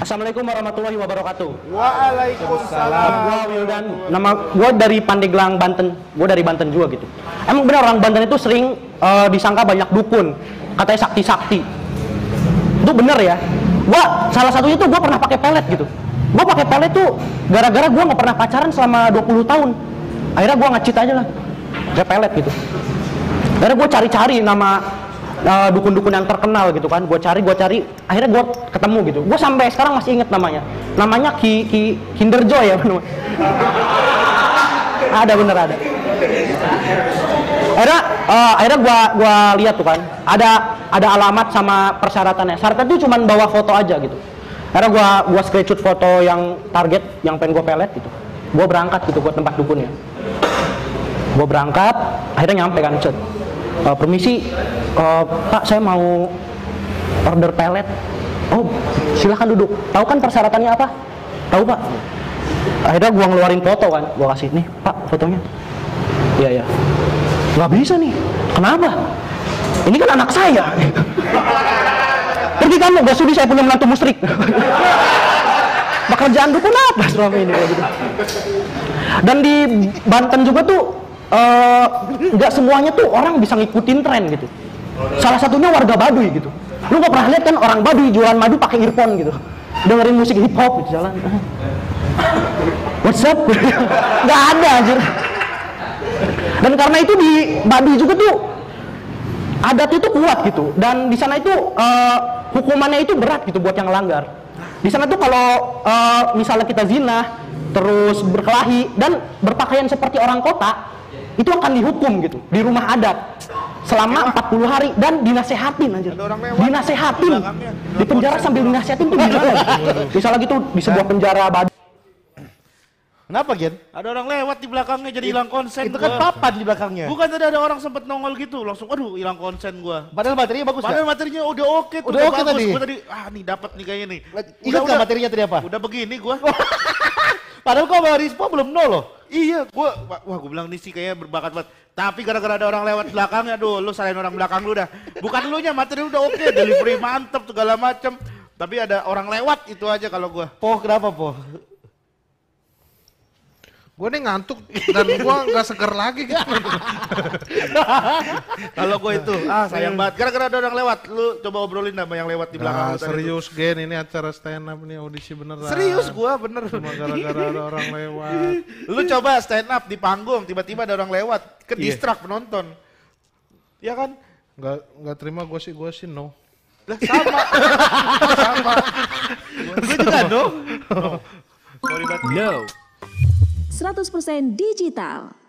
Assalamualaikum warahmatullahi wabarakatuh. Waalaikumsalam. Gua Wildan. Nama gua dari Pandeglang, Banten. Gua dari Banten juga gitu. Emang benar orang Banten itu sering eh, disangka banyak dukun, katanya sakti-sakti. Itu bener ya. Gua salah satunya tuh gua pernah pakai pelet gitu. Gua pakai pelet tuh gara-gara gua nggak pernah pacaran selama 20 tahun. Akhirnya gua ngecit aja lah. Pakai pelet gitu. Akhirnya gua cari-cari nama eh, dukun-dukun yang terkenal gitu kan. Gua cari, gua cari. Akhirnya gua ketemu gitu. Gua sampai sekarang masih inget namanya. Namanya Ki Ki Kinderjoy ya namanya. ada bener ada akhirnya eh, akhirnya gua gua lihat tuh kan ada ada alamat sama persyaratannya syaratnya tuh cuman bawa foto aja gitu akhirnya gua gua screenshot foto yang target yang pengen gua pelet gitu gua berangkat gitu buat tempat dukunnya gua berangkat akhirnya nyampe kan cet "Eh, permisi eh, pak saya mau order pelet. Oh silahkan duduk. Tahu kan persyaratannya apa? Tahu pak. Akhirnya gua ngeluarin foto kan. Gua kasih nih pak fotonya. Iya iya. Nggak bisa nih. Kenapa? Ini kan anak saya. Pergi kamu gak sudi saya punya menantu musrik pekerjaan dukun apa selama ini gitu? Dan di Banten juga tuh eh, nggak semuanya tuh orang bisa ngikutin tren gitu salah satunya warga Baduy gitu lu gak pernah lihat kan orang Baduy jualan madu pakai earphone gitu dengerin musik hip hop gitu jalan What's up? Nggak ada anjir. Dan karena itu di Baduy juga tuh adat itu kuat gitu. Dan di sana itu eh, hukumannya itu berat gitu buat yang langgar. Di sana tuh kalau eh, misalnya kita zina, terus berkelahi dan berpakaian seperti orang kota, itu akan dihukum gitu di rumah adat selama 40 hari dan dinasehatin anjir. Dinasehatin. Di penjara sambil dinasehatin tuh gimana? gitu? Misalnya gitu di sebuah penjara Baduy Kenapa Gen? Ada orang lewat di belakangnya jadi hilang konsen. Itu kan papan di belakangnya. Bukan tadi ada orang sempet nongol gitu, langsung aduh hilang konsen gua. Padahal materinya bagus Padahal kan? materinya udah oke tuh, Udah oke tadi. Gua tadi ah nih dapat nih kayaknya nih. Ingat nggak materinya tadi apa? Udah begini gua. Padahal kok sama Rispo belum nol loh. Iya, gua wah, gua bilang nih sih kayaknya berbakat banget. Tapi gara-gara ada orang lewat belakangnya, aduh lu salahin orang belakang lu dah. Bukan lu nya materi udah oke, delivery mantep segala macem. Tapi ada orang lewat itu aja kalau gua. Po kenapa Po? Gue nih ngantuk dan gue nggak seger lagi gitu. Kalau gue itu, ah sayang banget. Gara-gara ada orang lewat, lu coba obrolin sama yang lewat di belakang Nah, lu tadi serius Gen ini acara stand up nih audisi beneran. Serius gue bener. Cuma gara-gara ada orang lewat. Lu coba stand up di panggung, tiba-tiba ada orang lewat, ke Iya. distrak penonton. Ya kan? Nggak nggak terima gue sih gue sih no. Lah sama. sama. Gue juga no. Sorry banget. No. 100% digital.